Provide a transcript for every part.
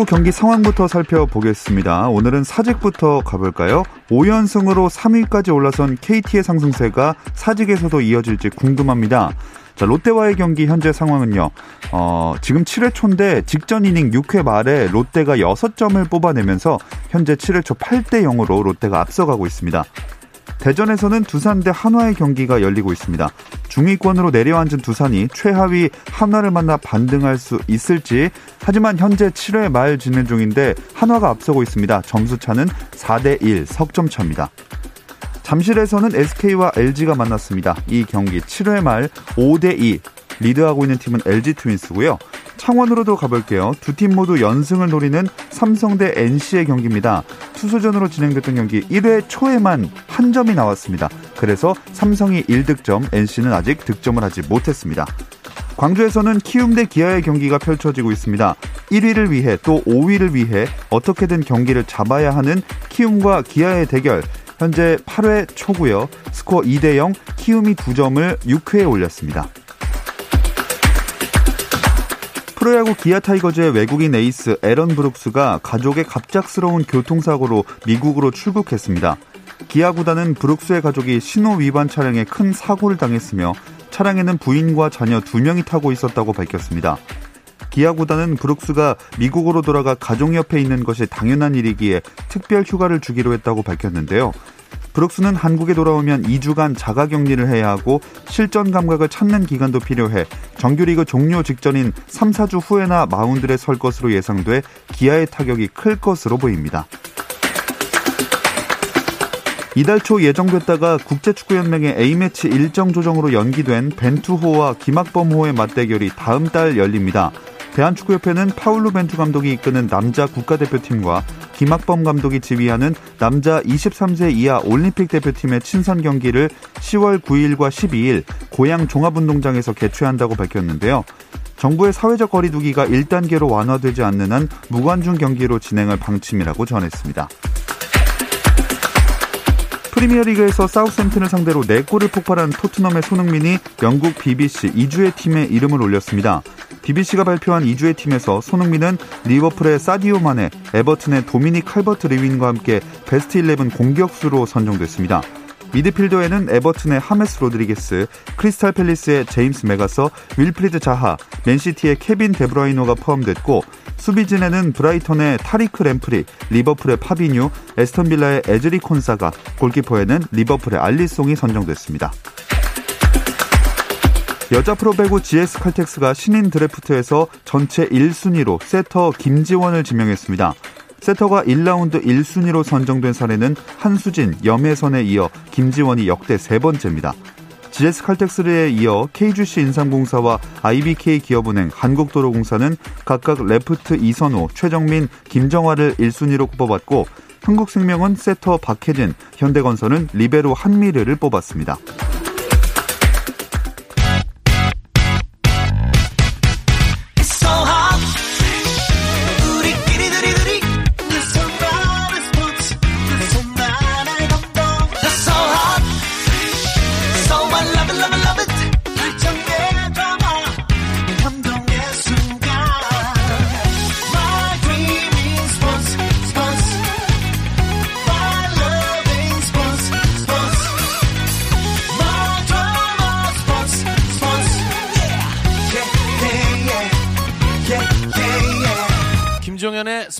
야구 경기 상황부터 살펴보겠습니다. 오늘은 사직부터 가볼까요? 5연승으로 3위까지 올라선 KT의 상승세가 사직에서도 이어질지 궁금합니다. 자, 롯데와의 경기 현재 상황은요. 어, 지금 7회 초인데 직전 이닝 6회 말에 롯데가 6점을 뽑아내면서 현재 7회 초 8대 0으로 롯데가 앞서가고 있습니다. 대전에서는 두산 대 한화의 경기가 열리고 있습니다. 중위권으로 내려앉은 두산이 최하위 한화를 만나 반등할 수 있을지 하지만 현재 7회 말 진행 중인데 한화가 앞서고 있습니다. 점수 차는 4대 1 석점 차입니다. 잠실에서는 SK와 LG가 만났습니다. 이 경기 7회 말 5대2 리드하고 있는 팀은 LG 트윈스고요. 창원으로도 가볼게요. 두 팀 모두 연승을 노리는 삼성 대 NC의 경기입니다. 투수전으로 진행됐던 경기 1회 초에만 한 점이 나왔습니다. 그래서 삼성이 1득점, NC는 아직 득점을 하지 못했습니다. 광주에서는 키움 대 기아의 경기가 펼쳐지고 있습니다. 1위를 위해 또 5위를 위해 어떻게든 경기를 잡아야 하는 키움과 기아의 대결. 현재 8회 초고요. 스코어 2대 0, 키움이 2점을 6회에 올렸습니다. 프로야구 기아 타이거즈의 외국인 에이스 에런 브룩스가 가족의 갑작스러운 교통사고로 미국으로 출국했습니다. 기아 구단은 브룩스의 가족이 신호 위반 차량에 큰 사고를 당했으며 차량에는 부인과 자녀 2명이 타고 있었다고 밝혔습니다. 기아 구단은 브룩스가 미국으로 돌아가 가족 옆에 있는 것이 당연한 일이기에 특별 휴가를 주기로 했다고 밝혔는데요. 브룩스는 한국에 돌아오면 2주간 자가 격리를 해야 하고 실전 감각을 찾는 기간도 필요해 정규리그 종료 직전인 3, 4주 후에나 마운드에 설 것으로 예상돼 기아의 타격이 클 것으로 보입니다. 이달 초 예정됐다가 국제축구연맹의 A매치 일정 조정으로 연기된 벤투호와 김학범호의 맞대결이 다음 달 열립니다. 대한축구협회는 파울루 벤투 감독이 이끄는 남자 국가대표팀과 김학범 감독이 지휘하는 남자 23세 이하 올림픽 대표팀의 친선 경기를 10월 9일과 12일 고양 종합운동장에서 개최한다고 밝혔는데요. 정부의 사회적 거리두기가 1단계로 완화되지 않는 한 무관중 경기로 진행할 방침이라고 전했습니다. 프리미어리그에서 사우스햄튼을 상대로 4골을 폭발한 토트넘의 손흥민이 영국 BBC 이 주의 팀에 이름을 올렸습니다. BBC가 발표한 이 주의 팀에서 손흥민은 리버풀의 사디오 마네, 에버튼의 도미닉 칼버트 르윈과 함께 베스트 11 공격수로 선정됐습니다. 미드필더에는 에버튼의 하메스 로드리게스, 크리스탈 팰리스의 제임스 매카서, 윌프리드 자하, 맨시티의 케빈 데브라이너가 포함됐고 수비진에는 브라이턴의 타리크 램프티, 리버풀의 파비뉴, 애스턴 빌라의 에즈리 콘사가, 골키퍼에는 리버풀의 알리송이 선정됐습니다. 여자 프로배구 GS 칼텍스가 신인 드래프트에서 전체 1순위로 세터 김지원을 지명했습니다. 세터가 1라운드 1순위로 선정된 사례는 한수진, 염혜선에 이어 김지원이 역대 세 번째입니다. GS 칼텍스에 이어 KGC 인삼공사와 IBK 기업은행, 한국도로공사는 각각 레프트 이선호, 최정민, 김정화를 1순위로 뽑았고 한국생명은 세터 박혜진, 현대건설은 리베로 한미르를 뽑았습니다.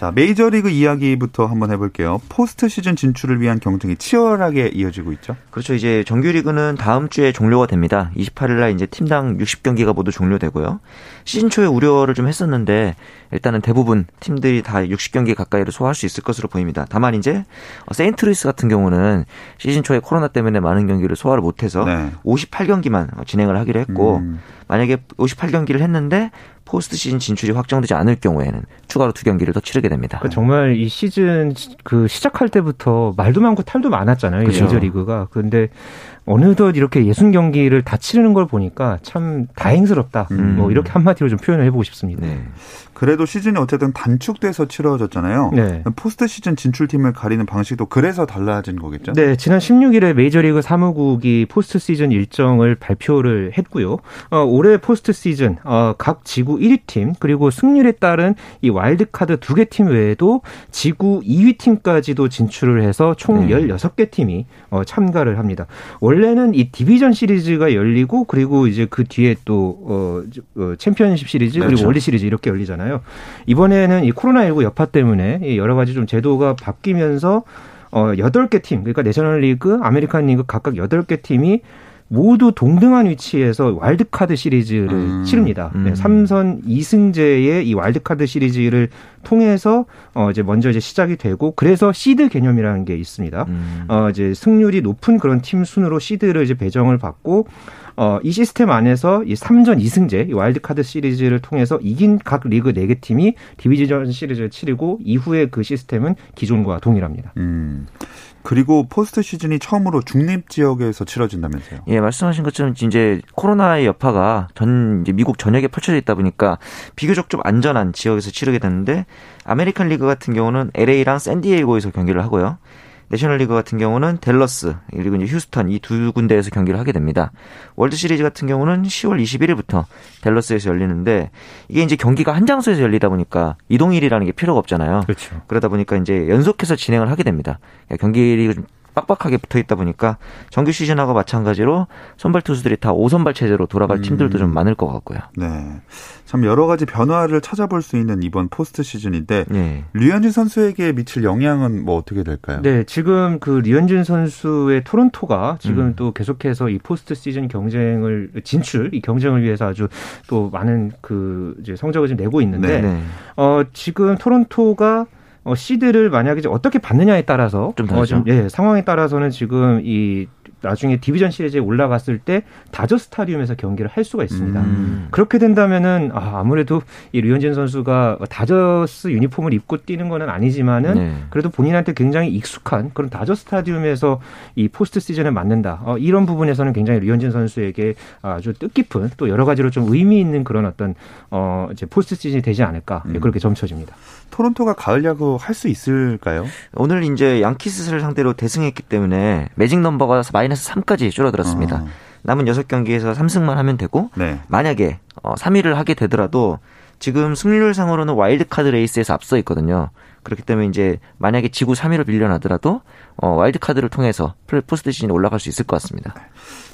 자, 메이저리그 이야기부터 한번 해볼게요. 포스트 시즌 진출을 위한 경쟁이 치열하게 이어지고 있죠. 그렇죠. 이제 정규리그는 다음 주에 종료가 됩니다. 28일날 이제 팀당 60경기가 모두 종료되고요. 시즌 초에 우려를 좀 했었는데 일단은 대부분 팀들이 다 60경기 가까이를 소화할 수 있을 것으로 보입니다. 다만 이제 세인트루이스 같은 경우는 시즌 초에 코로나 때문에 많은 경기를 소화를 못해서 네. 58경기만 진행을 하기로 했고 음. 만약에 58경기를 했는데 포스트 시즌 진출이 확정되지 않을 경우에는 추가로 두 경기를 더 치르게 됩니다. 그러니까 정말 이 시즌 그 시작할 때부터 말도 많고 탈도 많았잖아요. 그렇죠. 메이저 리그가. 그런데 어느덧 이렇게 예순 경기를 다 치르는 걸 보니까 참 다행스럽다. 음. 뭐 이렇게 한마디로 좀 표현을 해보고 싶습니다. 네. 그래도 시즌이 어쨌든 단축돼서 치러졌잖아요. 네. 포스트 시즌 진출팀을 가리는 방식도 그래서 달라진 거겠죠? 네, 지난 16일에 메이저리그 사무국이 포스트 시즌 일정을 발표를 했고요. 어, 올해 포스트 시즌 어, 각 지구 1위 팀 그리고 승률에 따른 이 와일드 카드 두 개 팀 외에도 지구 2위 팀까지도 진출을 해서 총 네. 16개 팀이 어, 참가를 합니다. 원래 는 이 디비전 시리즈가 열리고 그리고 이제 그 뒤에 또 어, 어 챔피언십 시리즈 그리고 그렇죠. 월드 시리즈 이렇게 열리잖아요. 이번에는 이 코로나19 여파 때문에 여러 가지 좀 제도가 바뀌면서 어 8개 팀, 그러니까 내셔널 리그, 아메리칸 리그 각각 8개 팀이 모두 동등한 위치에서 와일드카드 시리즈를 음, 치릅니다. 음. 네, 3전 2승제의 이 와일드카드 시리즈를 통해서 어 이제 먼저 이제 시작이 되고 그래서 시드 개념이라는 게 있습니다. 음. 어 이제 승률이 높은 그런 팀 순으로 시드를 이제 배정을 받고 어, 이 시스템 안에서 이 3전 2승제, 이 와일드카드 시리즈를 통해서 이긴 각 리그 4개 팀이 디비전 시리즈를 치르고 이후에 그 시스템은 기존과 동일합니다. 음. 그리고 포스트 시즌이 처음으로 중립 지역에서 치러진다면서요? 예, 말씀하신 것처럼 이제 코로나의 여파가 전 이제 미국 전역에 펼쳐져 있다 보니까 비교적 좀 안전한 지역에서 치르게 됐는데 아메리칸 리그 같은 경우는 LA랑 샌디에이고에서 경기를 하고요. 내셔널리그 같은 경우는 댈러스 그리고 이제 휴스턴 이 두 군데에서 경기를 하게 됩니다. 월드 시리즈 같은 경우는 10월 21일부터 댈러스에서 열리는데 이게 이제 경기가 한 장소에서 열리다 보니까 이동일이라는 게 필요가 없잖아요. 그렇죠. 그러다 보니까 이제 연속해서 진행을 하게 됩니다. 그러니까 경기를 좀 빡빡하게 붙어 있다 보니까 정규 시즌하고 마찬가지로 선발 투수들이 다 5선발 체제로 돌아갈 음. 팀들도 좀 많을 것 같고요. 네. 참 여러 가지 변화를 찾아볼 수 있는 이번 포스트 시즌인데 네. 류현진 선수에게 미칠 영향은 뭐 어떻게 될까요? 네, 지금 그 류현진 선수의 토론토가 지금 음. 또 계속해서 이 포스트 시즌 경쟁을 진출 이 경쟁을 위해서 아주 또 많은 그 이제 성적을 좀 내고 있는데 네. 어 지금 토론토가 어, 시드를 만약에 어떻게 받느냐에 따라서 좀, 어, 좀 예, 상황에 따라서는 지금 이 나중에 디비전 시리즈에 올라갔을 때 다저 스타디움에서 경기를 할 수가 있습니다. 음. 그렇게 된다면은 아, 아무래도 이 류현진 선수가 다저스 유니폼을 입고 뛰는 거는 아니지만은 네. 그래도 본인한테 굉장히 익숙한 그런 다저 스타디움에서 이 포스트 시즌을 맞는다. 어, 이런 부분에서는 굉장히 류현진 선수에게 아주 뜻깊은 또 여러 가지로 좀 의미 있는 그런 어떤 어 이제 포스트 시즌이 되지 않을까 음. 그렇게 점쳐집니다. 토론토가 가을 야구 할 수 있을까요? 오늘 이제 양키스를 상대로 대승했기 때문에 매직 넘버가 마이너스 3까지 줄어들었습니다. 아. 남은 6경기에서 3승만 하면 되고 네. 만약에 어 3위를 하게 되더라도 지금 승률상으로는 와일드카드 레이스에서 앞서 있거든요. 그렇기 때문에 이제 만약에 지구 3위로 밀려나더라도 어 와일드카드를 통해서 포스트 시즌에 올라갈 수 있을 것 같습니다.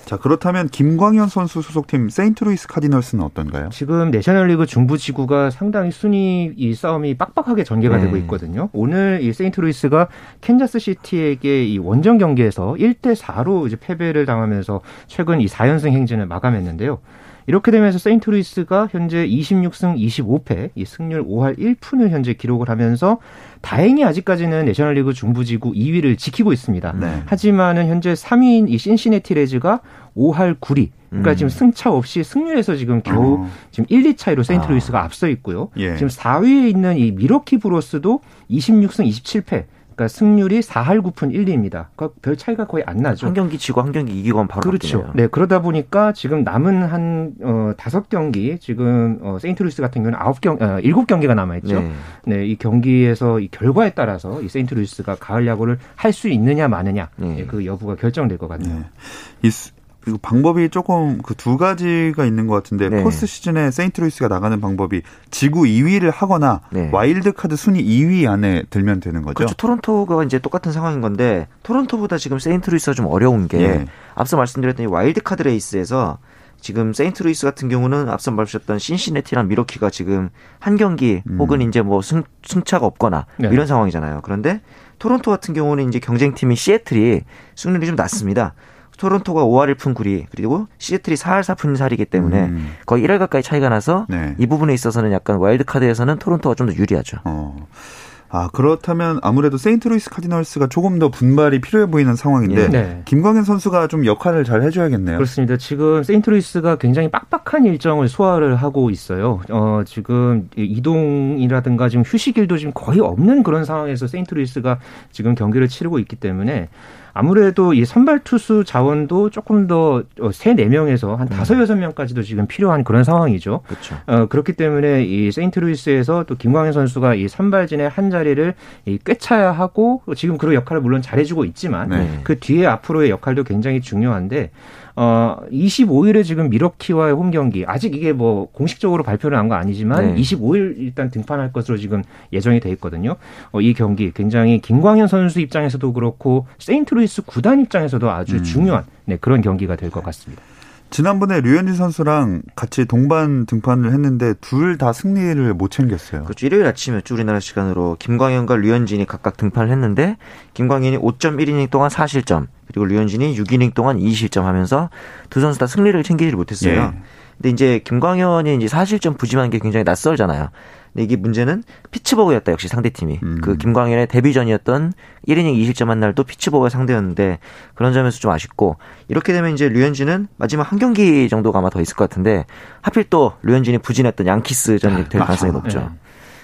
자, 그렇다면 김광현 선수 소속팀 세인트루이스 카디널스는 어떤가요? 지금 내셔널리그 중부 지구가 상당히 순위 이 싸움이 빡빡하게 전개가 네. 되고 있거든요. 오늘 이 세인트루이스가 캔자스 시티에게 이 원정 경기에서 1대 4로 이제 패배를 당하면서 최근 이 4연승 행진을 마감했는데요. 이렇게 되면서 세인트루이스가 현재 26승 25패, 이 승률 5할 1푼을 현재 기록을 하면서 다행히 아직까지는 내셔널리그 중부지구 2위를 지키고 있습니다. 네. 하지만은 현재 3위인 이 신시내티 레즈가 5할 9리. 그러니까 음. 지금 승차 없이 승률에서 지금 겨우 어. 지금 1, 2 차이로 세인트루이스가 아. 앞서 있고요. 예. 지금 4위에 있는 이 밀워키 브루어스도 26승 27패. 그러니까 승률이 4할 9푼 1리입니다. 그러니까 별 차이가 거의 안 나죠. 한 경기 지고 한 경기 이기고 바로 그렇죠. 바뀌네요. 네, 그러다 보니까 지금 남은 한 어, 다섯 경기 지금 어, 세인트루이스 같은 경우는 아홉 경 어, 일곱 경기가 남아 있죠. 네. 네. 이 경기에서 이 결과에 따라서 이 세인트루이스가 가을 야구를 할 수 있느냐 마느냐 네. 네, 그 여부가 결정될 것 같네요. 네. 그리고 방법이 조금 그 두 가지가 있는 것 같은데 네. 포스트 시즌에 세인트루이스가 나가는 방법이 지구 2위를 하거나 네. 와일드 카드 순위 2위 안에 들면 되는 거죠. 그렇죠. 토론토가 이제 똑같은 상황인 건데 토론토보다 지금 세인트루이스가 좀 어려운 게 예. 앞서 말씀드렸던 이 와일드 카드 레이스에서 지금 세인트루이스 같은 경우는 앞서 말씀하셨던 신시내티랑 밀워키가 지금 한 경기 음. 혹은 이제 뭐 승, 승차가 없거나 네. 이런 상황이잖아요. 그런데 토론토 같은 경우는 이제 경쟁팀이 시애틀이 승률이 좀 낮습니다. 토론토가 5할 1푼 9리 그리고 시애틀이 4할 4푼 4리기 때문에 음. 거의 1할 가까이 차이가 나서 네. 이 부분에 있어서는 약간 와일드 카드에서는 토론토가 좀 더 유리하죠. 어. 아, 그렇다면 아무래도 세인트루이스 카디널스가 조금 더 분발이 필요해 보이는 상황인데 예. 네. 김광현 선수가 좀 역할을 잘 해줘야겠네요. 그렇습니다. 지금 세인트루이스가 굉장히 빡빡한 일정을 소화를 하고 있어요. 어, 지금 이동이라든가 지금 휴식일도 지금 거의 없는 그런 상황에서 세인트루이스가 지금 경기를 치르고 있기 때문에 아무래도 이 선발 투수 자원도 조금 더 세 네 명에서 한 다섯 여섯 명까지도 지금 필요한 그런 상황이죠. 그렇죠. 어, 그렇기 때문에 이 세인트루이스에서 또 김광현 선수가 이 선발진의 한 자리를 이 꿰차야 하고 지금 그 역할을 물론 잘해주고 있지만 네. 그 뒤에 앞으로의 역할도 굉장히 중요한데 어 25일에 지금 밀워키와의 홈 경기 아직 이게 뭐 공식적으로 발표를 한거 아니지만 네. 25일 일단 등판할 것으로 지금 예정이 돼 있거든요. 어, 이 경기 굉장히 김광현 선수 입장에서도 그렇고 세인트루이스 구단 입장에서도 아주 음. 중요한 네, 그런 경기가 될 것 같습니다. 지난번에 류현진 선수랑 같이 동반 등판을 했는데 둘 다 승리를 못 챙겼어요. 그렇죠. 일요일 아침이었죠. 우리나라 시간으로 김광현과 류현진이 각각 등판을 했는데 김광현이 5.1이닝 동안 4실점 그리고 류현진이 6이닝 동안 2실점 하면서 두 선수 다 승리를 챙기지 못했어요. 예. 근데 이제 김광현이 이제 4실점 부진한 게 굉장히 낯설잖아요. 근데 이게 문제는 피츠버그였다 역시 상대팀이. 음. 그 김광현의 데뷔전이었던 1이닝 2실점 한 날도 피츠버그가 상대였는데 그런 점에서 좀 아쉽고 이렇게 되면 이제 류현진은 마지막 한 경기 정도가 아마 더 있을 것 같은데 하필 또 류현진이 부진했던 양키스전이 될 맞아. 가능성이 높죠. 네.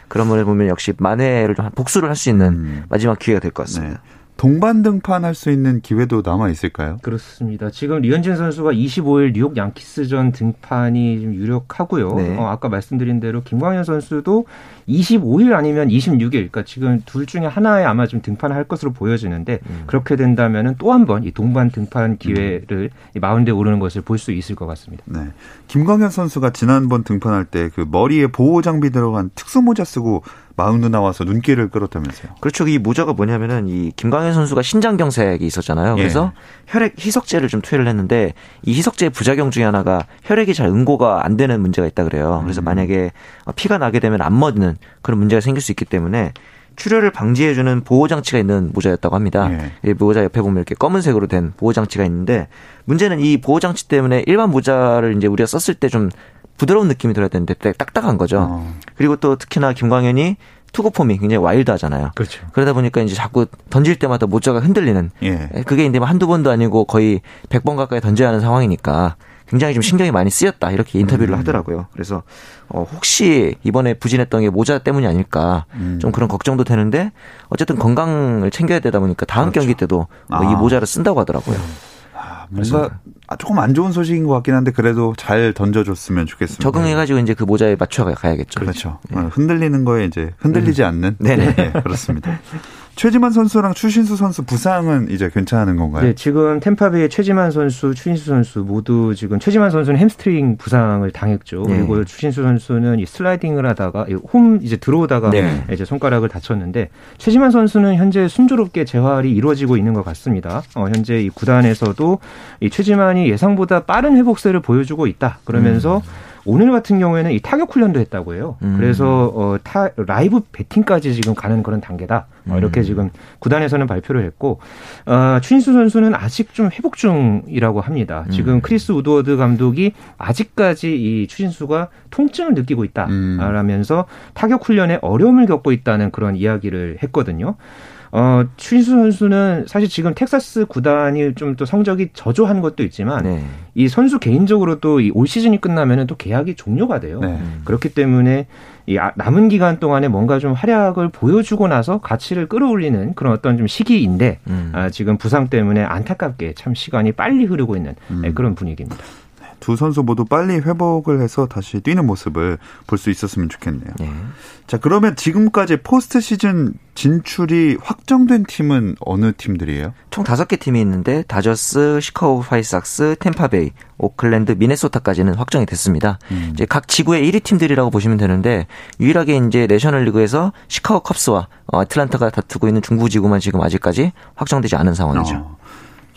그런 면을 보면 역시 만회를 좀 복수를 할 수 있는 음. 마지막 기회가 될것 네. 같습니다. 동반 등판할 수 있는 기회도 남아 있을까요? 그렇습니다. 지금 류현진 선수가 25일 뉴욕 양키스전 등판이 좀 유력하고요. 네. 어, 아까 말씀드린 대로 김광현 선수도 25일 아니면 26일, 그러니까 지금 둘 중에 하나에 아마 좀 등판을 할 것으로 보여지는데 음. 그렇게 된다면은 또 한 번 이 동반 등판 기회를 이 마운드에 오르는 것을 볼 수 있을 것 같습니다. 네. 김광현 선수가 지난번 등판할 때 그 머리에 보호 장비 들어간 특수 모자 쓰고 마운드 나와서 눈길을 끌었다면서요. 그렇죠. 이 모자가 뭐냐면은 이 김광현 선수가 신장경색이 있었잖아요. 예. 그래서 혈액 희석제를 좀 투여를 했는데 이 희석제의 부작용 중에 하나가 혈액이 잘 응고가 안 되는 문제가 있다 그래요. 그래서 음. 만약에 피가 나게 되면 안 멎는 그런 문제가 생길 수 있기 때문에 출혈을 방지해주는 보호 장치가 있는 모자였다고 합니다. 예. 이 모자 옆에 보면 이렇게 검은색으로 된 보호 장치가 있는데 문제는 이 보호 장치 때문에 일반 모자를 이제 우리가 썼을 때 좀 부드러운 느낌이 들어야 되는데 딱딱한 거죠. 어. 그리고 또 특히나 김광현이 투구 폼이 굉장히 와일드하잖아요. 그렇죠. 그러다 보니까 이제 자꾸 던질 때마다 모자가 흔들리는 예. 그게 이제 뭐 한두 번도 아니고 거의 100번 가까이 던져야 하는 상황이니까 굉장히 좀 신경이 많이 쓰였다 이렇게 인터뷰를 음. 하더라고요. 그래서 어 혹시 이번에 부진했던 게 모자 때문이 아닐까 음. 좀 그런 걱정도 되는데 어쨌든 건강을 챙겨야 되다 보니까 다음 그렇죠. 경기 때도 뭐이 아. 모자를 쓴다고 하더라고요. 아, 뭔가 아, 조금 안 좋은 소식인 것 같긴 한데 그래도 잘 던져줬으면 좋겠습니다. 적응해가지고 이제 그 모자에 맞춰 가야겠죠. 그렇죠. 어, 흔들리는 거에 이제 흔들리지 않는. 네네. 네, 그렇습니다. 최지만 선수랑 추신수 선수 부상은 이제 괜찮은 건가요? 네, 지금 템파베이의 최지만 선수, 추신수 선수 모두 지금 최지만 선수는 햄스트링 부상을 당했죠. 네. 그리고 추신수 선수는 이 슬라이딩을 하다가 이 홈 이제 들어오다가 네. 이제 손가락을 다쳤는데 최지만 선수는 현재 순조롭게 재활이 이루어지고 있는 것 같습니다. 어, 현재 이 구단에서도 이 최지만이 예상보다 빠른 회복세를 보여주고 있다. 그러면서 오늘 같은 경우에는 이 타격 훈련도 했다고 해요. 음. 그래서 어, 타, 라이브 배팅까지 지금 가는 그런 단계다. 어, 이렇게 음. 지금 구단에서는 발표를 했고 어, 추신수 선수는 아직 좀 회복 중이라고 합니다. 지금 음. 크리스 우드워드 감독이 아직까지 이 추신수가 통증을 느끼고 음. 있다라면서 타격 훈련에 어려움을 겪고 있다는 그런 이야기를 했거든요. 어, 추신수 선수는 사실 지금 텍사스 구단이 좀 또 성적이 저조한 것도 있지만 네. 이 선수 개인적으로도 이 올 시즌이 끝나면은 또 계약이 종료가 돼요. 네. 음. 그렇기 때문에 이 아- 남은 기간 동안에 뭔가 좀 활약을 보여주고 나서 가치를 끌어올리는 그런 어떤 좀 시기인데 음. 아, 지금 부상 때문에 안타깝게 참 시간이 빨리 흐르고 있는 음. 네, 그런 분위기입니다. 두 선수 모두 빨리 회복을 해서 다시 뛰는 모습을 볼 수 있었으면 좋겠네요. 네. 자, 그러면 지금까지 포스트 시즌 진출이 확정된 팀은 어느 팀들이에요? 총 다섯 개 팀이 있는데 다저스, 시카고 화이트삭스, 템파베이, 오클랜드, 미네소타까지는 확정이 됐습니다. 음. 이제 각 지구의 1위 팀들이라고 보시면 되는데 유일하게 이제 내셔널리그에서 시카고 컵스와 아틀란타가 다투고 있는 중부 지구만 지금 아직까지 확정되지 않은 상황이죠. 어.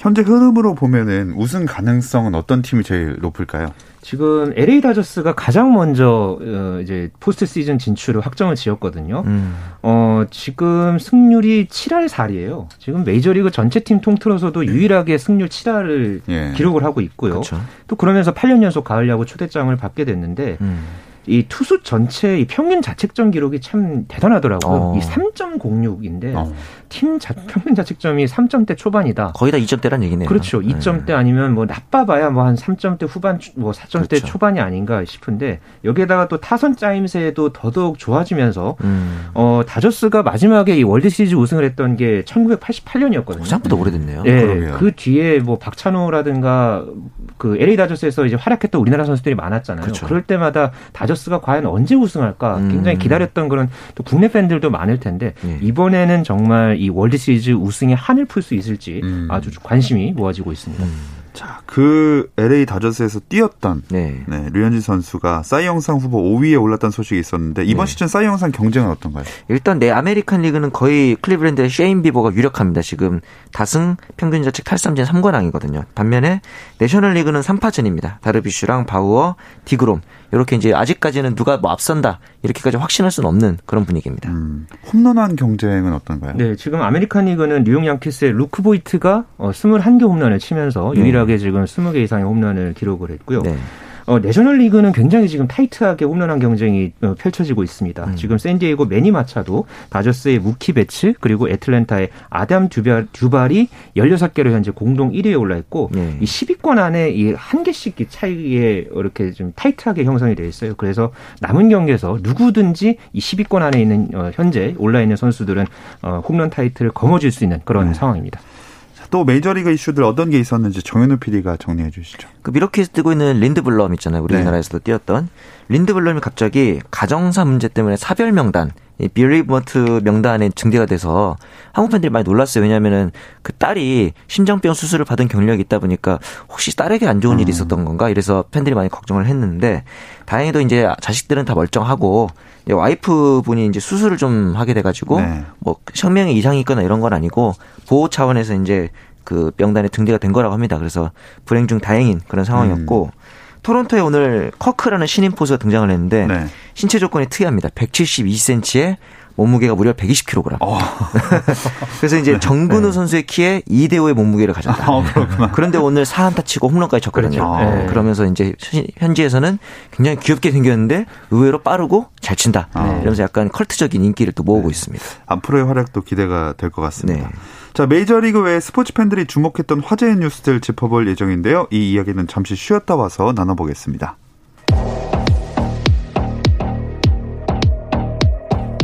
현재 흐름으로 보면은 우승 가능성은 어떤 팀이 제일 높을까요? 지금 LA 다저스가 가장 먼저 어, 이제 포스트 시즌 진출을 확정을 지었거든요. 음. 어, 지금 승률이 7할 4리예요. 지금 메이저리그 전체 팀 통틀어서도 유일하게 승률 7할을 예. 기록을 하고 있고요. 그쵸. 또 그러면서 8년 연속 가을 야구 초대장을 받게 됐는데 음. 이 투수 전체 이 평균 자책점 기록이 참 대단하더라고요. 어. 이 3.06인데 어. 팀 자, 평균 자책점이 3점대 초반이다. 거의 다 2점대란 얘기네요. 그렇죠. 2점대 아니면 뭐 나빠봐야 뭐 한 3점대 후반 뭐 4점대 그렇죠. 초반이 아닌가 싶은데 여기에다가 또 타선 짜임새도 더더욱 좋아지면서 음. 어 다저스가 마지막에 이 월드 시리즈 우승을 했던 게 1988년이었거든요. 생각보다 오래됐네요. 네, 그 뒤에 뭐 박찬호라든가 그 LA 다저스에서 이제 활약했던 우리나라 선수들이 많았잖아요. 그렇죠. 그럴 때마다 다저스가 과연 언제 우승할까 굉장히 음. 기다렸던 그런 또 국내 팬들도 많을 텐데 예. 이번에는 정말 이 월드 시리즈 우승에 한을 풀 수 있을지 음. 아주 관심이 모아지고 있습니다. 음. 자, 그 LA 다저스에서 뛰었던 네. 네, 류현진 선수가 사이영상 후보 5위에 올랐던 소식이 있었는데 이번 네. 시즌 사이영상 경쟁은 어떤가요? 일단 내 아메리칸 리그는 거의 클리블랜드의 셰인 비버가 유력합니다. 지금 다승 평균 자책 탈삼진 3관왕이거든요. 반면에 내셔널 리그는 3파전입니다. 다르비슈랑 바우어, 디그롬 이렇게 이제 아직까지는 누가 뭐 앞선다 이렇게까지 확신할 수는 없는 그런 분위기입니다. 음, 홈런왕 경쟁은 어떤가요? 네, 지금 아메리칸 리그는 뉴욕 양키스의 루크 보이트가 21개 어, 홈런을 치면서 네. 유일하게 지금 20개 이상의 홈런을 기록을 했고요. 네. 어, 내셔널 리그는 굉장히 지금 타이트하게 홈런왕 경쟁이 어, 펼쳐지고 있습니다. 음. 지금 샌디에이고 매니 마차도 다저스의 무키 베츠 그리고 애틀랜타의 아담 듀발, 듀발이 16개로 현재 공동 1위에 올라 있고 네. 이 10위권 안에 이 한 개씩 차이에 이렇게 좀 타이트하게 형성이 되어 있어요. 그래서 남은 경기에서 누구든지 이 10위권 안에 있는 어, 현재 올라 있는 선수들은 어, 홈런 타이틀을 거머쥘 수 있는 그런 네. 상황입니다. 또 메이저리그 이슈들 어떤 게 있었는지 정현우 PD가 정리해 주시죠. 그 미러키에서 뜨고 있는 린드블럼 있잖아요. 우리나라에서도 네. 뛰었던 린드블럼이 갑자기 가정사 문제 때문에 사별 명단 이 빌리버트 명단에 증대가 돼서 한국 팬들이 많이 놀랐어요. 왜냐하면은 그 딸이 심장병 수술을 받은 경력이 있다 보니까 혹시 딸에게 안 좋은 일이 음. 있었던 건가? 이래서 팬들이 많이 걱정을 했는데 다행히도 이제 자식들은 다 멀쩡하고 와이프 분이 이제 수술을 좀 하게 돼가지고 네. 뭐 생명에 이상이 있거나 이런 건 아니고 보호 차원에서 이제 그 명단에 등재가 된 거라고 합니다. 그래서 불행 중 다행인 그런 상황이었고 음. 토론토에 오늘 커크라는 신인 포수가 등장을 했는데 네. 신체 조건이 특이합니다. 172cm에 몸무게가 무려 120kg. 어. 그래서 이제 네. 정근우 네. 선수의 키에 2대 5의 몸무게를 가졌다. 어, 그런데 오늘 4안타 치고 홈런까지 쳤거든요. 그렇죠. 네. 그러면서 이제 현지에서는 굉장히 귀엽게 생겼는데 의외로 빠르고 잘 친다. 네. 이러면서 약간 컬트적인 인기를 또 모으고 네. 있습니다. 앞으로의 활약도 기대가 될 것 같습니다. 네. 자, 메이저리그 외 스포츠 팬들이 주목했던 화제의 뉴스들 짚어볼 예정인데요. 이 이야기는 잠시 쉬었다 와서 나눠보겠습니다.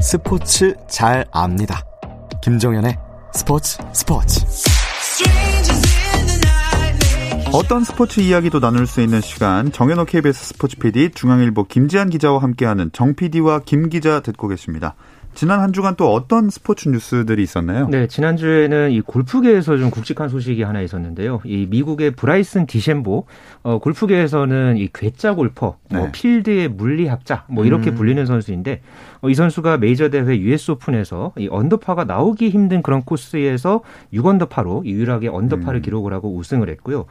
스포츠 잘 압니다. 김정현의 스포츠 스포츠. 어떤 스포츠 이야기도 나눌 수 있는 시간 정현호 KBS 스포츠 PD 중앙일보 김지한 기자와 함께하는 정 PD와 김 기자 듣고 계십니다. 지난 한 주간 또 어떤 스포츠 뉴스들이 있었나요? 네, 지난주에는 이 골프계에서 좀 굵직한 소식이 하나 있었는데요. 이 미국의 브라이슨 디셴보, 어, 골프계에서는 이 괴짜 골퍼, 뭐 네. 뭐 필드의 물리학자, 뭐 이렇게 음. 불리는 선수인데, 어, 이 선수가 메이저 대회 US 오픈에서 이 언더파가 나오기 힘든 그런 코스에서 6언더파로 유일하게 언더파를 음. 기록을 하고 우승을 했고요.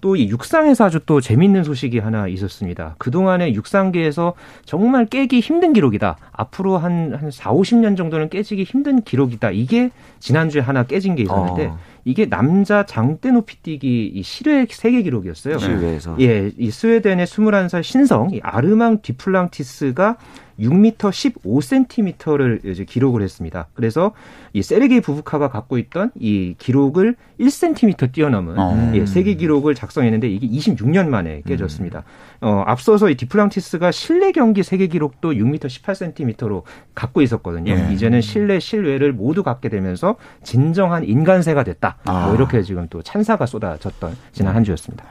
또 이 육상에서 아주 또 재밌는 소식이 하나 있었습니다. 그동안에 육상계에서 정말 깨기 힘든 기록이다. 앞으로 한, 한 4, 50년 정도는 깨지기 힘든 기록이다. 이게 지난주에 하나 깨진 게 있었는데 어. 이게 남자 장대 높이 뛰기 이 실외 세계 기록이었어요. 실외에서. 예, 이 스웨덴의 21살 신성 이 아르망 디플랑티스가 6m 15cm를 이제 기록을 했습니다. 그래서 이 세르게이 부부카가 갖고 있던 이 기록을 1cm 뛰어넘은 어. 예, 세계 기록을 작성했는데 이게 26년 만에 깨졌습니다. 음. 어, 앞서서 이 뒤플랑티스가 실내 경기 세계 기록도 6m 18cm로 갖고 있었거든요. 예. 이제는 실내 실외를 모두 갖게 되면서 진정한 인간새가 됐다. 아. 뭐 이렇게 지금 또 찬사가 쏟아졌던 지난 한 주였습니다.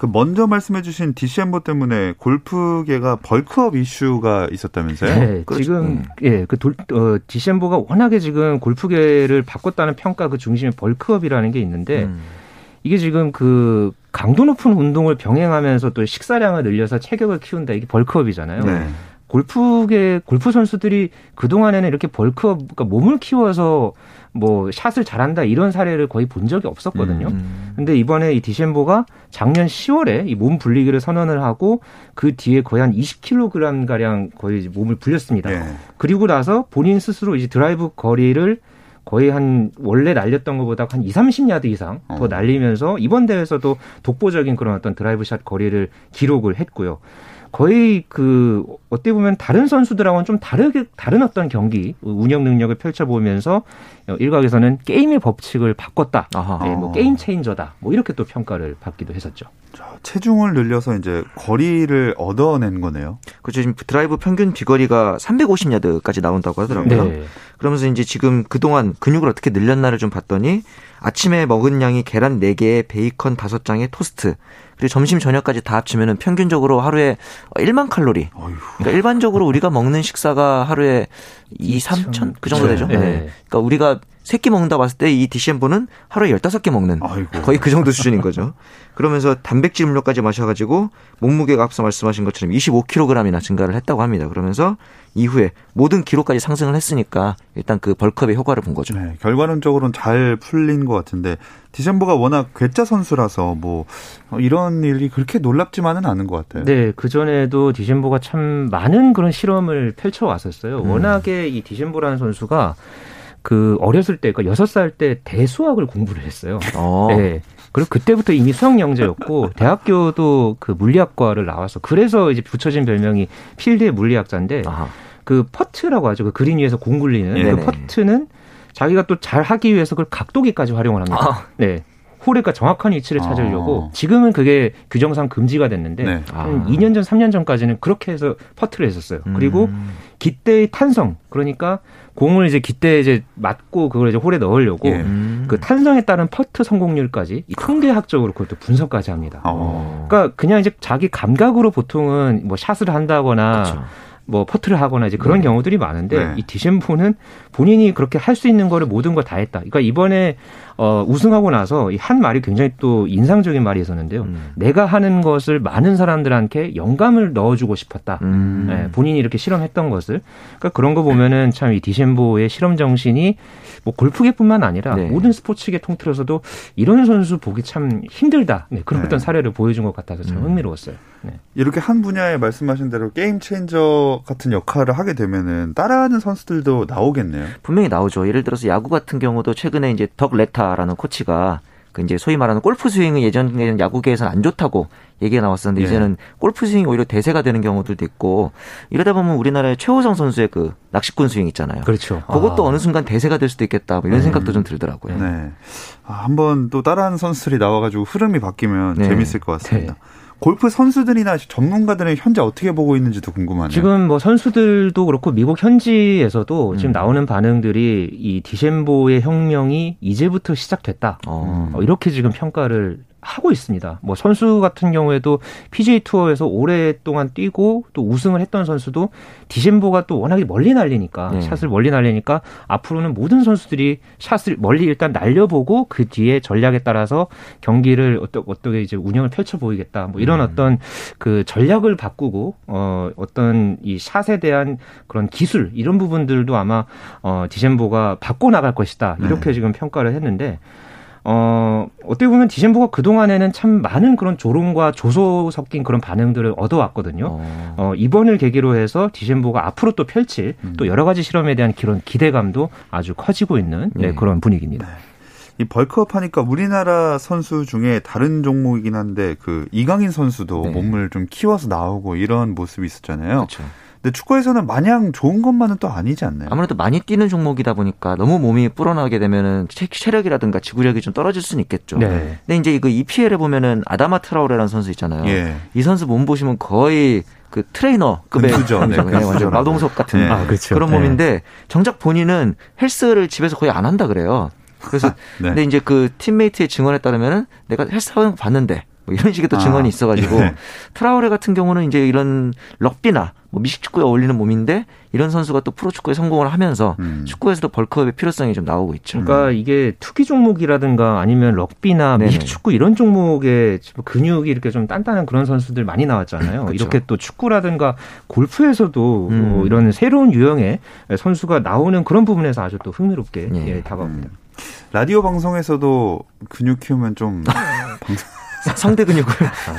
그 먼저 말씀해주신 디섐보 때문에 골프계가 벌크업 이슈가 있었다면서요? 네, 그렇죠. 지금 음. 예, 그 돌, 어, 디섐보가 워낙에 지금 골프계를 바꿨다는 평가 그 중심에 벌크업이라는 게 있는데 음. 이게 지금 그 강도 높은 운동을 병행하면서 또 식사량을 늘려서 체격을 키운다 이게 벌크업이잖아요. 네. 골프계 골프 선수들이 그 동안에는 이렇게 벌크업 그러니까 몸을 키워서 뭐 샷을 잘한다 이런 사례를 거의 본 적이 없었거든요. 음. 근데 이번에 이 디섐보가 작년 10월에 이 몸 불리기를 선언을 하고 그 뒤에 거의 한 20kg 가량 거의 몸을 불렸습니다. 예. 그리고 나서 본인 스스로 이제 드라이브 거리를 거의 한 원래 날렸던 것보다 한 2, 30야드 이상 더 어. 날리면서 이번 대회에서도 독보적인 그런 어떤 드라이브 샷 거리를 기록을 했고요. 거의 그 어떻게 보면 다른 선수들하고는 좀 다르게 다른 어떤 경기 운영 능력을 펼쳐 보면서 일각에서는 게임의 법칙을 바꿨다. 네, 뭐 게임 체인저다. 뭐 이렇게 또 평가를 받기도 했었죠. 체중을 늘려서 이제 거리를 얻어낸 거네요. 그렇죠. 지금 드라이브 평균 비거리가 350야드까지 나온다고 하더라고요. 네. 그러면서 이제 지금 그동안 근육을 어떻게 늘렸나를 좀 봤더니 아침에 먹은 양이 계란 4개에 베이컨 5장에 토스트 그리고 점심 저녁까지 다 합치면은 평균적으로 하루에 1만 칼로리. 그러니까 일반적으로 우리가 먹는 식사가 하루에 2, 3천 그 정도 되죠. 네. 네. 그러니까 우리가 세끼 먹는다 봤을 때 이 디섐보는 하루에 15끼 먹는 아이고. 거의 그 정도 수준인 거죠. 그러면서 단백질 음료까지 마셔가지고 몸무게가 앞서 말씀하신 것처럼 25kg이나 증가를 했다고 합니다. 그러면서 이후에 모든 기록까지 상승을 했으니까 일단 그 벌크업의 효과를 본 거죠. 네, 결과론적으로는 잘 풀린 것 같은데 디셈버가 워낙 괴짜 선수라서 뭐 어, 이런 일이 그렇게 놀랍지만은 않은 것 같아요. 네, 그 전에도 디셈보가 참 많은 그런 실험을 펼쳐 왔었어요. 음. 워낙에 이 디셈보라는 선수가 그 어렸을 때, 그러니까 여섯 살 때 대수학을 공부를 했어요. 어. 네. 그리고 그때부터 이미 수학 영재였고 대학교도 그 물리학과를 나와서 그래서 이제 붙여진 별명이 필드의 물리학자인데 아하. 그 퍼트라고 하죠. 그 그린 위에서 공 굴리는 네네. 그 퍼트는 자기가 또 잘 하기 위해서 그걸 각도기까지 활용을 합니다. 아. 네. 홀에 그 정확한 위치를 찾으려고 아. 지금은 그게 규정상 금지가 됐는데 네. 한 2년 전, 3년 전까지는 그렇게 해서 퍼트를 했었어요. 그리고 음. 깃대의 탄성, 그러니까 공을 이제 깃대에 이제 맞고 그걸 이제 홀에 넣으려고 예. 음. 그 탄성에 따른 퍼트 성공률까지 이 통계학적으로 그것도 분석까지 합니다. 어. 그러니까 그냥 이제 자기 감각으로 보통은 뭐 샷을 한다거나 그렇죠. 뭐 퍼트를 하거나 이제 그런 네. 경우들이 많은데 네. 이 디셈보는 본인이 그렇게 할 수 있는 거를 모든 걸 다 했다. 그러니까 이번에 어 우승하고 나서 이한 말이 굉장히 또 인상적인 말이 있었는데요. 음. 내가 하는 것을 많은 사람들한테 영감을 넣어주고 싶었다. 음. 네, 본인이 이렇게 실험했던 것을 그러니까 그런 거 보면은 참 이 디셈보의 실험 정신이 뭐 골프계뿐만 아니라 네. 모든 스포츠계 통틀어서도 이런 선수 보기 참 힘들다. 네, 그런 네. 어떤 사례를 보여준 것 같아서 참 음. 흥미로웠어요. 네. 이렇게 한 분야에 말씀하신 대로 게임 체인저 같은 역할을 하게 되면은 따라하는 선수들도 나오겠네요. 분명히 나오죠. 예를 들어서 야구 같은 경우도 최근에 이제 덕 래타라는 코치가 그 이제 소위 말하는 골프 스윙이 예전에는 야구계에서는 안 좋다고 얘기가 나왔었는데 예. 이제는 골프 스윙이 오히려 대세가 되는 경우들도 있고 이러다 보면 우리나라의 최호성 선수의 그 낚시꾼 스윙 있잖아요. 그렇죠. 그것도 아. 어느 순간 대세가 될 수도 있겠다. 뭐 이런 음. 생각도 좀 들더라고요. 네. 아, 한번 또 따라하는 선수들이 나와가지고 흐름이 바뀌면 네. 재밌을 것 같습니다. 네. 골프 선수들이나 전문가들은 현재 어떻게 보고 있는지도 궁금하네요. 지금 뭐 선수들도 그렇고 미국 현지에서도 지금 음. 나오는 반응들이 이 디셈보의 혁명이 이제부터 시작됐다. 어. 어, 이렇게 지금 평가를 하고 있습니다. 뭐 선수 같은 경우에도 PGA 투어에서 오랫동안 뛰고 또 우승을 했던 선수도 디셈보가 또 워낙에 멀리 날리니까 네. 샷을 멀리 날리니까 앞으로는 모든 선수들이 샷을 멀리 일단 날려보고 그 뒤에 전략에 따라서 경기를 어떠, 어떻게 이제 운영을 펼쳐 보이겠다. 뭐 이런 음. 어떤 그 전략을 바꾸고 어 어떤 이 샷에 대한 그런 기술 이런 부분들도 아마 어 디섐보가 바꿔 나갈 것이다. 이렇게 네. 지금 평가를 했는데 어, 어떻게 보면 디섐보가 그동안에는 참 많은 그런 조롱과 조소 섞인 그런 반응들을 얻어왔거든요. 어. 어, 이번을 계기로 해서 디섐보가 앞으로 또 펼칠 음. 또 여러 가지 실험에 대한 그런 기대감도 아주 커지고 있는 네, 네. 그런 분위기입니다. 이 벌크업 하니까 우리나라 선수 중에 다른 종목이긴 한데 그 이강인 선수도 네. 몸을 좀 키워서 나오고 이런 모습이 있었잖아요. 그렇죠. 근데 축구에서는 마냥 좋은 것만은 또 아니지 않나요? 아무래도 많이 뛰는 종목이다 보니까 너무 몸이 불어나게 되면은 체- 체력이라든가 지구력이 좀 떨어질 수는 있겠죠. 네. 근데 이제 그 EPL에 보면은 아다마 트라우레라는 선수 있잖아요. 예. 이 선수 몸 보시면 거의 그 트레이너급의 근수죠. 네. 예, 완전. 마동석 같은 네. 아, 그렇죠. 그런 네. 몸인데 정작 본인은 헬스를 집에서 거의 안 한다 그래요. 그래서 네. 근데 이제 그 팀메이트의 증언에 따르면은 내가 헬스 하는 거 봤는데 뭐뭐 이런 식의 또 아, 증언이 있어가지고 예. 트라오레 같은 경우는 이제 이런 럭비나 뭐 미식 축구에 어울리는 몸인데 이런 선수가 또 프로 축구에 성공을 하면서 음. 축구에서도 벌크업의 필요성이 좀 나오고 있죠. 그러니까 이게 투기 종목이라든가 아니면 럭비나 네네. 미식축구 이런 종목에 근육이 이렇게 좀 단단한 그런 선수들 많이 나왔잖아요. 이렇게 또 축구라든가 골프에서도 음. 어, 이런 새로운 유형의 선수가 나오는 그런 부분에서 아주 또 흥미롭게 예. 예, 다가옵니다. 라디오 방송에서도 근육 키우면 좀 성대 근육을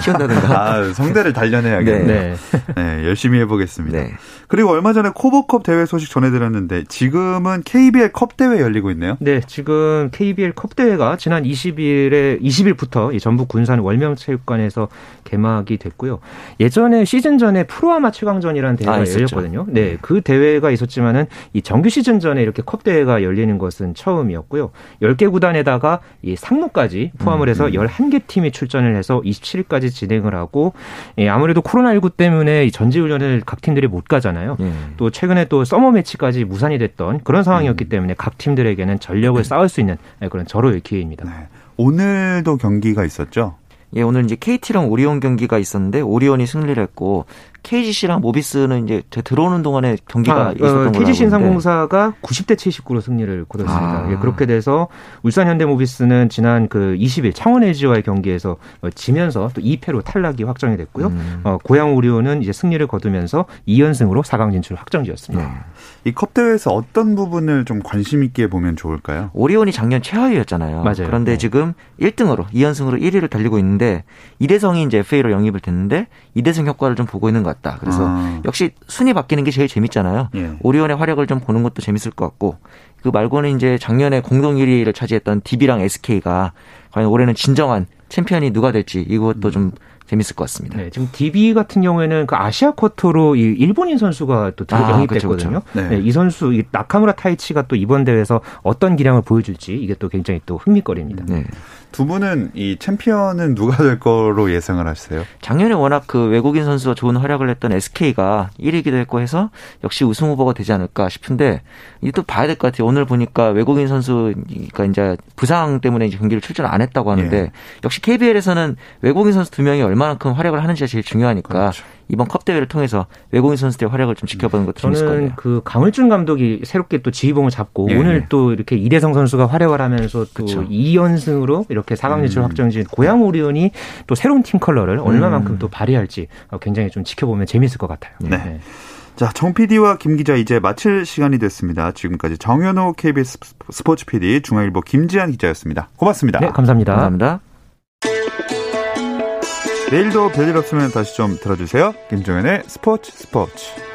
키운다든가. 아, 성대를 단련해야겠네요. 네. 네, 열심히 해보겠습니다. 네. 그리고 얼마 전에 코보컵 대회 소식 전해드렸는데 지금은 KBL 컵 대회 열리고 있네요. 네, 지금 KBL 컵 대회가 지난 20일에 20일부터 이 전북 군산 월명체육관에서 개막이 됐고요. 예전에 시즌 전에 프로아마 최강전이라는 대회가 아. 열렸거든요. 네, 그 대회가 있었지만은 이 정규 시즌 전에 이렇게 컵 대회가 열리는 것은 처음이었고요. 10개 구단에다가 이 상무까지 포함을 해서 11개 팀이 출전 을 해서 27일까지 진행을 하고 예, 아무래도 코로나19 때문에 이 전지훈련을 각 팀들이 못 가잖아요. 예. 또 최근에 또 서머 매치까지 무산이 됐던 그런 상황이었기 때문에 각 팀들에게는 전력을 쌓을 수 있는 네, 그런 절호의 기회입니다. 네. 오늘도 경기가 있었죠. 예, 오늘 이제 KT랑 오리온 경기가 있었는데 오리온이 승리를 했고 KGC랑 모비스는 이제 제 들어오는 동안에 경기가 아, 있었던 걸로 KG 알고 있는데 신상공사가 90대 79로 승리를 거뒀습니다. 아. 예, 그렇게 돼서 울산 현대모비스는 지난 그 20일 창원 LG와의 경기에서 어, 지면서 또 2패로 탈락이 확정이 됐고요. 음. 어, 고양 오리온은 이제 승리를 거두면서 2연승으로 4강 진출 확정지었습니다. 네. 이 컵 대회에서 어떤 부분을 좀 관심 있게 보면 좋을까요? 오리온이 작년 최하위였잖아요. 맞아요. 그런데 네. 지금 1등으로 2연승으로 1위를 달리고 있는데 이대성이 이제 FA로 영입을 됐는데 이대성 효과를 좀 보고 있는 것 같다. 그래서 아. 역시 순위 바뀌는 게 제일 재밌잖아요. 예. 오리온의 활약을 좀 보는 것도 재밌을 것 같고 그 말고는 이제 작년에 공동 1위를 차지했던 DB랑 SK가 과연 올해는 진정한 챔피언이 누가 될지 이것도 좀 재밌을 것 같습니다. 네, 지금 DB 같은 경우에는 그 아시아 쿼터로 이 일본인 선수가 또 아, 영입됐거든요. 네. 네, 이 선수 이 나카무라 타이치가 또 이번 대회에서 어떤 기량을 보여줄지 이게 또 굉장히 또 흥미거리입니다. 네. 두 분은 이 챔피언은 누가 될 거로 예상을 하세요? 작년에 워낙 그 외국인 선수가 좋은 활약을 했던 SK가 1위기도 했고 해서 역시 우승 후보가 되지 않을까 싶은데 이게 또 봐야 될 것 같아요. 오늘 보니까 외국인 선수가 이제 부상 때문에 이제 경기를 출전 안 했다고 하는데 예. 역시 KBL에서는 외국인 선수 두 명이 얼마만큼 활약을 하는지가 제일 중요하니까 그렇죠. 이번 컵 대회를 통해서 외국인 선수들의 활약을 좀 지켜보는 것도 재밌을 것 저는 같네요. 그 강을준 감독이 새롭게 또 지휘봉을 잡고 예. 오늘 또 이렇게 이대성 선수가 활약을 하면서 또 그쵸. 2연승으로 이렇게 4강 진출 음. 확정진 고양 오리온이 또 새로운 팀 컬러를 얼마만큼 또 발휘할지 어, 굉장히 좀 지켜보면 재밌을 것 같아요. 네. 자, 정 PD와 김 기자 이제 마칠 시간이 됐습니다. 지금까지 정현호 KBS 스포츠 PD, 중앙일보 김지한 기자였습니다. 고맙습니다. 네, 감사합니다. 감사합니다. 내일도 별일 없으면 다시 좀 들어주세요. 김종현의 스포츠 스포츠.